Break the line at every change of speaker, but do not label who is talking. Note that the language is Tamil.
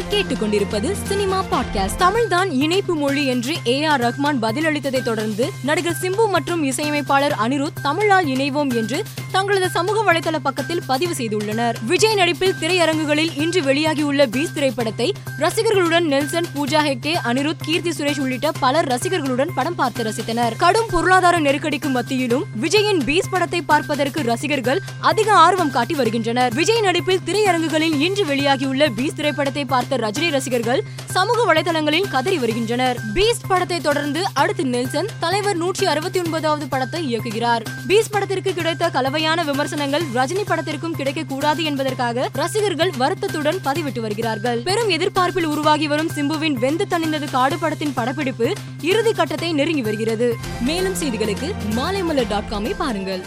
நீங்கள் கேட்டுக்கொண்டிருப்பது சினிமா பாட்காஸ்ட். தமிழ்தான் இணைப்பு மொழி என்று ஏ ஆர் ரஹ்மான் பதிலளித்ததை தொடர்ந்து நடிகர் சிம்பு மற்றும் இசையமைப்பாளர் அனிருத் தமிழால் இணைவோம் என்று தங்களது சமூக வலைதள பக்கத்தில் பதிவு செய்துள்ளனர். விஜய் நடிப்பில் திரையரங்குகளில் இன்று வெளியாகியுள்ள பீஸ் திரைப்படத்தை ரசிகர்களுடன் நெல்சன் பூஜா ஹெக்டே அனிருத் கீர்த்தி சுரேஷ் உள்ளிட்ட பலர் ரசிகர்களுடன் படம் பார்த்து ரசித்தனர். கடும் பொருளாதார நெருக்கடிக்கு மத்தியிலும் விஜயின் பீஸ் படத்தை பார்ப்பதற்கு ரசிகர்கள் அதிக ஆர்வம் காட்டி வருகின்றனர். விஜய் நடிப்பில் திரையரங்குகளில் இன்று வெளியாகியுள்ள பீஸ் திரைப்படத்தை பார்த்த ரஜினி ரசிகர்கள் சமூக வலைதளங்களில் கதறி வருகின்றனர். பீஸ் படத்தை தொடர்ந்து அடுத்து நெல்சன் தலைவர் நூற்றி அறுபத்தி ஒன்பதாவது படத்தை இயக்குகிறார். பீஸ் படத்திற்கு கிடைத்த கலவை தேவையான விமர்சனங்கள் ரஜினி படத்திற்கும் கிடைக்கக்கூடாது என்பதற்காக ரசிகர்கள் வருத்தத்துடன் பதிவிட்டு வருகிறார்கள். பெரும் எதிர்பார்ப்பில் உருவாகி வரும் சிம்புவின் வெந்து தணிந்தது காடு படத்தின் படப்பிடிப்பு இறுதி கட்டத்தை நெருங்கி வருகிறது. மேலும் செய்திகளுக்கு மாலைமலர் டாட் காமை பாருங்கள்.